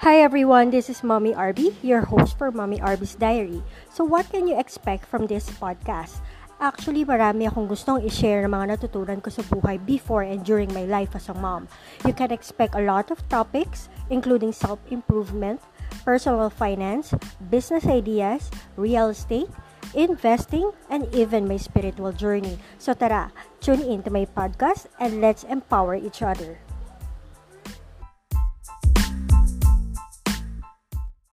Hi everyone, this is Mommy Arby, your host for Mommy Arby's Diary. So what can you expect from this podcast? Actually, marami akong gustong i-share ng mga natutunan ko sa buhay before and during my life as a mom. You can expect a lot of topics, including self-improvement, personal finance, business ideas, real estate, investing, and even my spiritual journey. So tara, tune in to my podcast and let's empower each other.